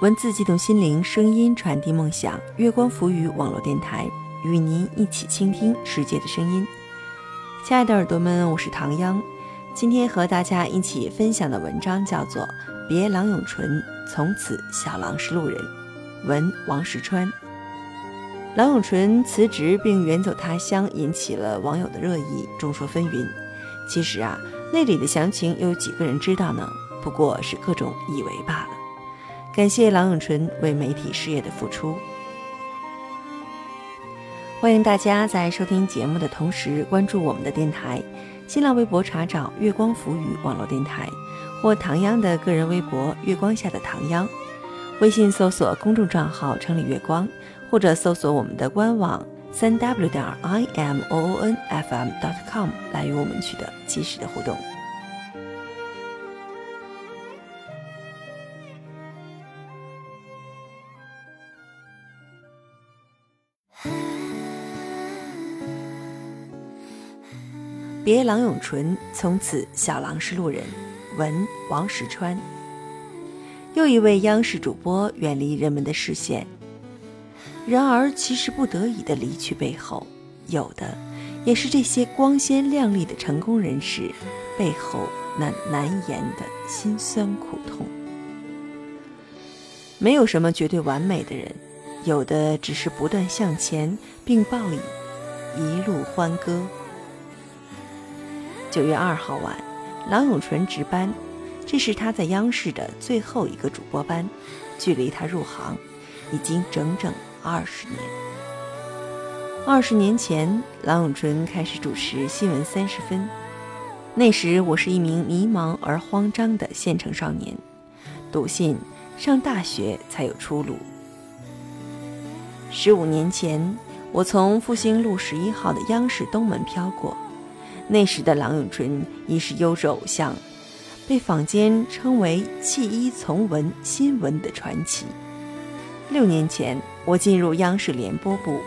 文字激动心灵，声音传递梦想。月光浮语网络电台与您一起倾听世界的声音。亲爱的耳朵们，我是唐央。今天和大家一起分享的文章叫做《别郎永淳，从此小郎是路人》，文王石川。郎永淳辞职并远走他乡，引起了网友的热议，众说纷纭。其实啊，那里的详情又有几个人知道呢？不过是各种以为罢了。感谢郎永淳为媒体事业的付出。欢迎大家在收听节目的同时关注我们的电台，新浪微博查找“月光浮语网络电台”或唐央的个人微博“月光下的唐央”，微信搜索公众账号“城里月光”，或者搜索我们的官网三 w 点 i m o o n f m dot com 来与我们取得及时的互动。别郎永淳，从此小郎是路人。文王石川。又一位央视主播远离人们的视线。然而，其实不得已的离去背后，有的也是这些光鲜亮丽的成功人士背后那难言的辛酸苦痛。没有什么绝对完美的人，有的只是不断向前，并报以一路欢歌。九月二号晚，郎永淳值班，这是他在央视的最后一个主播班，距离他入行已经整整二十年。二十年前，郎永淳开始主持《新闻三十分》，那时我是一名迷茫而慌张的县城少年，笃信上大学才有出路。十五年前，我从复兴路十一号的央视东门飘过。那时的郎永淳已是优质偶像，被坊间称为“弃医从文新闻”的传奇。六年前，我进入央视联播部，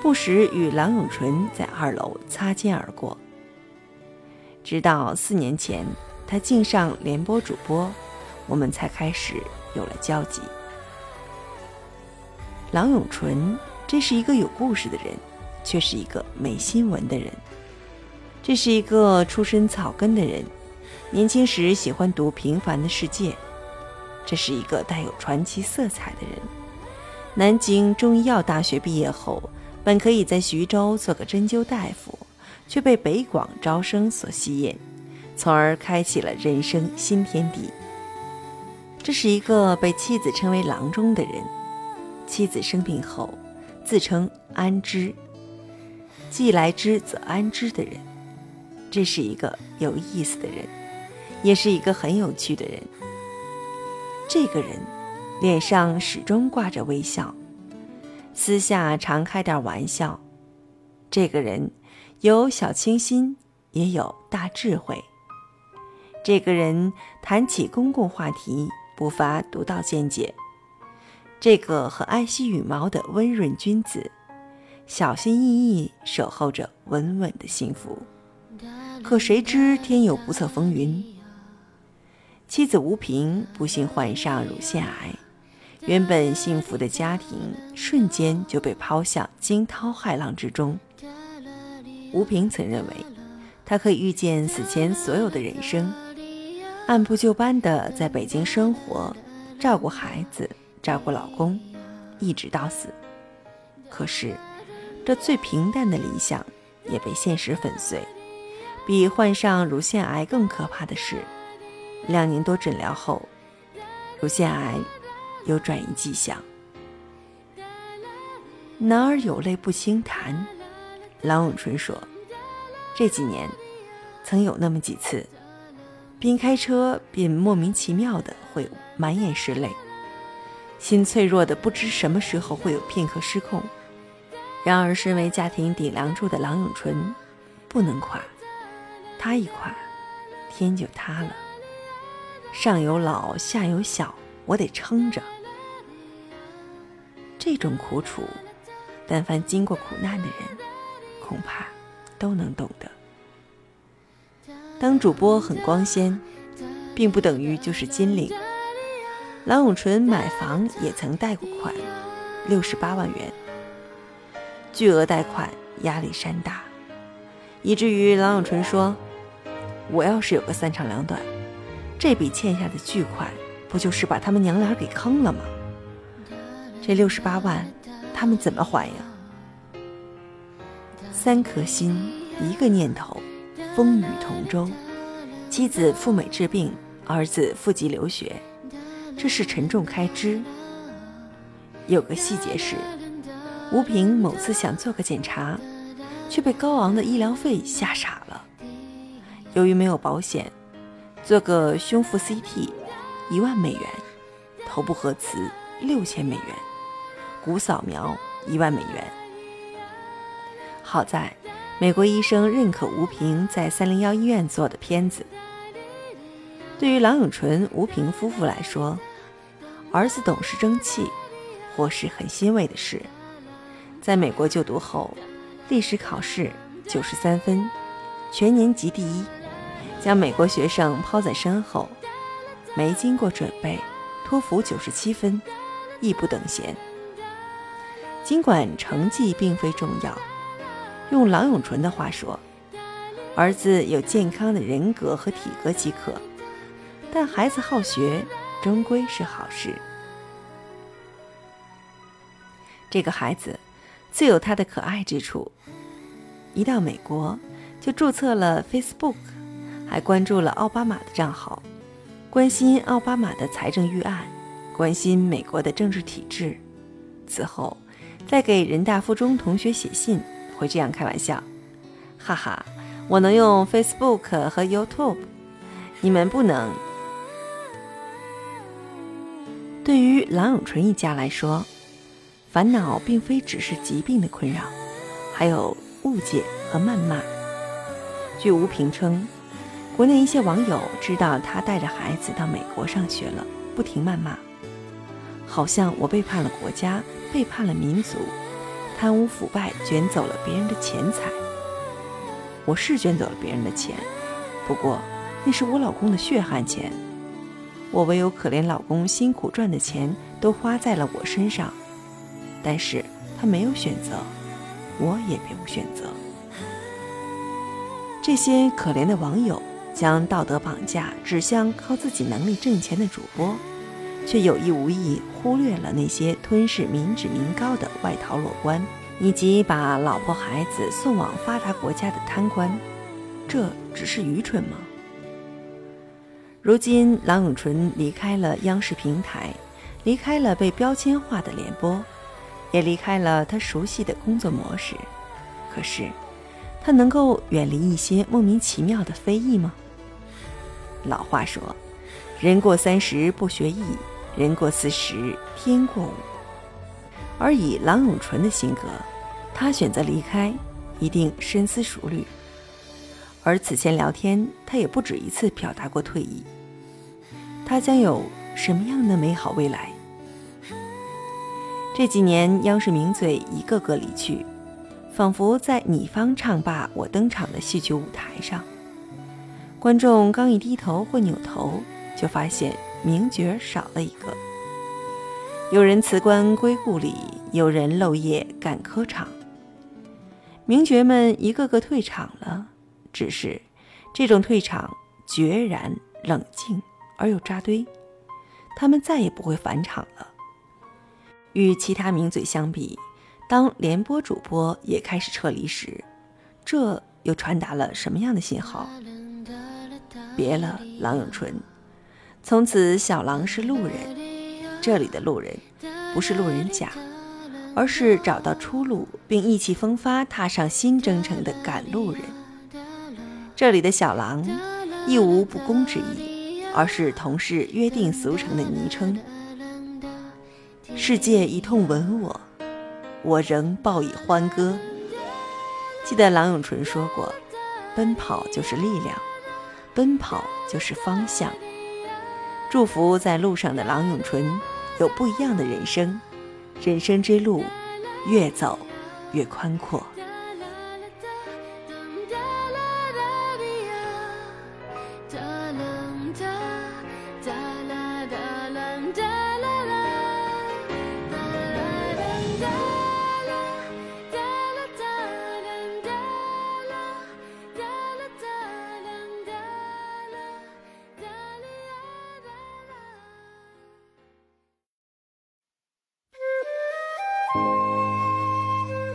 不时与郎永淳在二楼擦肩而过。直到四年前，他竟上联播主播，我们才开始有了交集。郎永淳，这是一个有故事的人，却是一个没新闻的人。这是一个出身草根的人，年轻时喜欢读《平凡的世界》。这是一个带有传奇色彩的人。南京中医药大学毕业后，本可以在徐州做个针灸大夫，却被北广招生所吸引，从而开启了人生新天地。这是一个被妻子称为“郎中”的人。妻子生病后，自称“安之”，既来之则安之的人。这是一个有意思的人，也是一个很有趣的人。这个人脸上始终挂着微笑，私下常开点玩笑。这个人有小清新，也有大智慧。这个人谈起公共话题不乏独到见解。这个和爱惜羽毛的温润君子，小心翼翼守候着稳稳的幸福。可谁知天有不测风云，妻子吴萍不幸患上乳腺癌，原本幸福的家庭瞬间就被抛向惊涛骇浪之中。吴萍曾认为，她可以预见死前所有的人生，按部就班的在北京生活，照顾孩子，照顾老公，一直到死。可是，这最平淡的理想也被现实粉碎。比患上乳腺癌更可怕的是，两年多诊疗后，乳腺癌有转移迹象。男儿有泪不轻弹，郎永淳说：“这几年，曾有那么几次，边开车边莫名其妙的会满眼是泪，心脆弱的不知什么时候会有片刻失控。然而，身为家庭顶梁柱的郎永淳，不能垮。”他一垮，天就塌了。上有老，下有小，我得撑着。这种苦楚，但凡经过苦难的人，恐怕都能懂得。当主播很光鲜，并不等于就是金领。郎永淳买房也曾贷过款，六十八万元，巨额贷款压力山大，以至于郎永淳说：“我要是有个三长两短，这笔欠下的巨款，不就是把他们娘俩给坑了吗？这六十八万，他们怎么还呀？”三颗心，一个念头，风雨同舟。妻子赴美治病，儿子赴籍留学。这是沉重开支。有个细节是，吴平某次想做个检查，却被高昂的医疗费吓傻了。由于没有保险，做个胸腹 CT，一万美元；头部核磁六千美元；骨扫描一万美元。好在，美国医生认可吴平在三零幺医院做的片子。对于郎永淳、吴平夫妇来说，儿子懂事争气，或是很欣慰的事。在美国就读后，历史考试九十三分，全年级第一，将美国学生抛在身后。没经过准备，托福九十七分，亦不等闲。尽管成绩并非重要，用郎永淳的话说，儿子有健康的人格和体格即可。但孩子好学。终归是好事。这个孩子自有他的可爱之处。一到美国，就注册了 Facebook，还关注了奥巴马的账号，关心奥巴马的财政预案，关心美国的政治体制。此后，再给人大附中同学写信，会这样开玩笑：“哈哈，我能用 Facebook 和 YouTube，你们不能。”对于郎永淳一家来说，烦恼并非只是疾病的困扰，还有误解和谩骂。据吴平称，国内一些网友知道他带着孩子到美国上学了，不停谩骂，好像我背叛了国家，背叛了民族，贪污腐败，卷走了别人的钱财。我是卷走了别人的钱，不过那是我老公的血汗钱。我唯有可怜老公辛苦赚的钱都花在了我身上，但是他没有选择，我也别无选择。这些可怜的网友将道德绑架指向靠自己能力挣钱的主播，却有意无意忽略了那些吞噬民脂民膏的外逃裸官，以及把老婆孩子送往发达国家的贪官。这只是愚蠢吗？如今，郎永淳离开了央视平台，离开了被标签化的联播，也离开了他熟悉的工作模式。可是，他能够远离一些莫名其妙的非议吗？老话说：“人过三十不学艺，人过四十天过午。”而以郎永淳的性格，他选择离开，一定深思熟虑。而此前聊天，他也不止一次表达过退役。他将有什么样的美好未来？这几年，央视名嘴一个个离去，仿佛在你方唱罢我登场的戏曲舞台上，观众刚一低头或扭头，就发现名角少了一个。有人辞官归故里，有人漏夜赶科场。名角们一个个退场了，只是这种退场决然冷静。而又扎堆，他们再也不会返场了。与其他名嘴相比，当联播主播也开始撤离时，这又传达了什么样的信号？别了，郎永淳，从此小郎是路人。这里的路人，不是路人甲，而是找到出路并意气风发踏上新征程的赶路人。这里的小郎，亦无不公之意。而是同事约定俗成的昵称。世界一通吻我，我仍报以欢歌。记得郎永淳说过：“奔跑就是力量，奔跑就是方向。”祝福在路上的郎永淳有不一样的人生，人生之路越走越宽阔。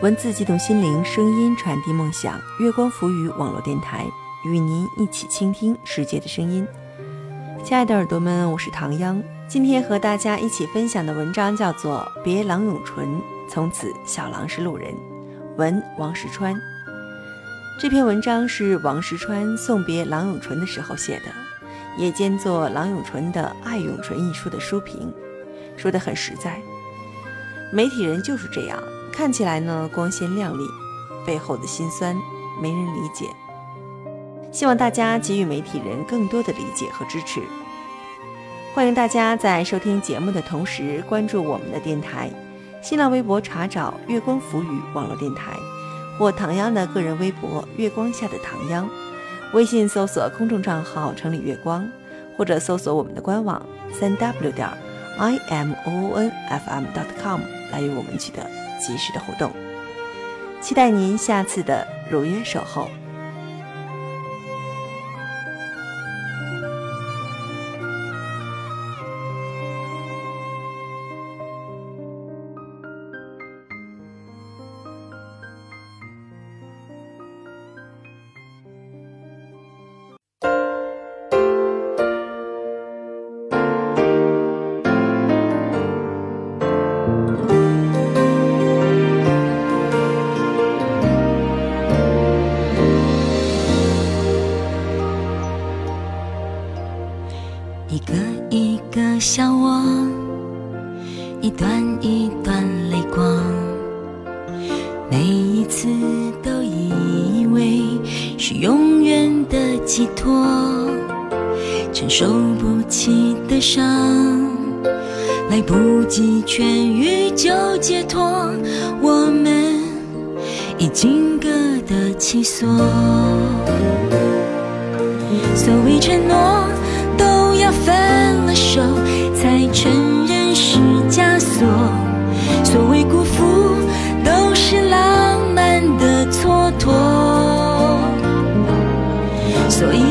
文字激动心灵，声音传递梦想。月光浮语网络电台与您一起倾听世界的声音。亲爱的耳朵们，我是唐央。今天和大家一起分享的文章叫做《别郎永淳》，从此小郎是路人。文王石川。这篇文章是王石川送别郎永淳的时候写的，也兼做郎永淳的《爱永淳》一书的书评，说的很实在。媒体人就是这样，看起来呢光鲜亮丽，背后的辛酸没人理解。希望大家给予媒体人更多的理解和支持。欢迎大家在收听节目的同时关注我们的电台，新浪微博查找“月光浮语”网络电台，或唐央的个人微博“月光下的唐央”，微信搜索公众账号“城里月光”，或者搜索我们的官网三 w 点 i m o o n f m dot com 来与我们取得及时的互动。期待您下次的如约守候。解脱，我们已经各得其所，所谓承诺。都要分了手，才承认是枷锁。所谓辜负，都是浪漫的蹉跎。所以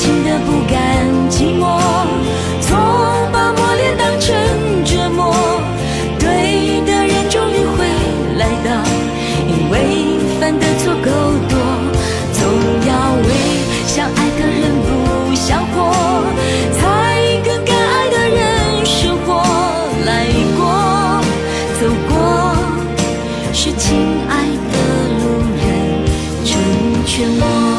情的不甘寂寞总把磨练当成折磨对的人终于会来到因为犯的错够多总要为想爱的人不想活才跟该爱的人生活来过走过是亲爱的路人成全我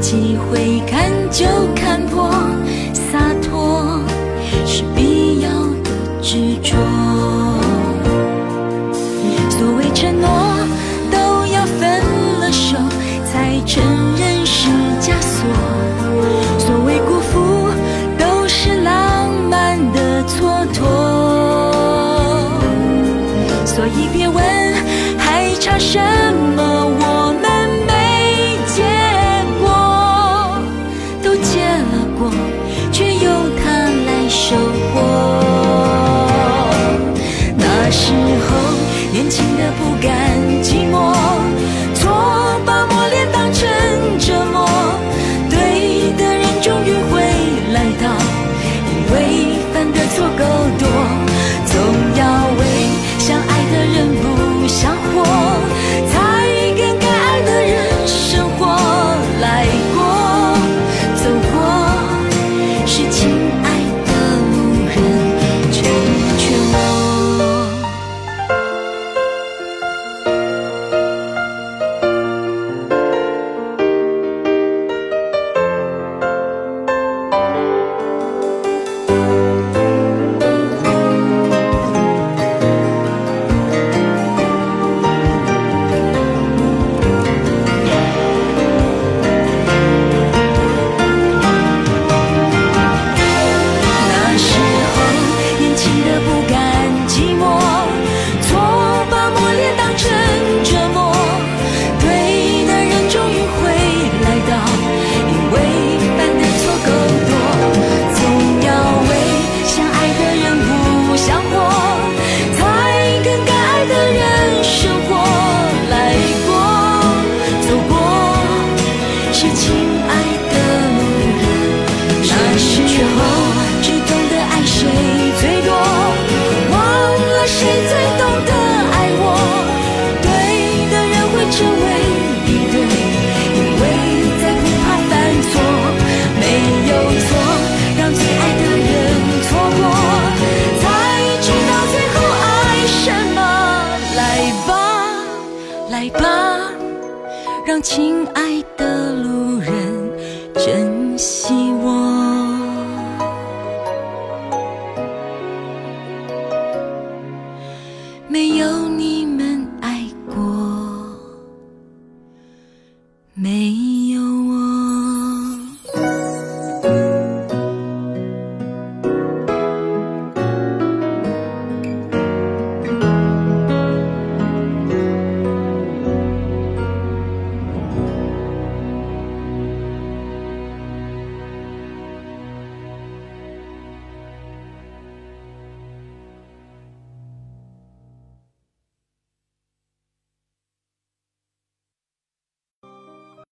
机会看就看。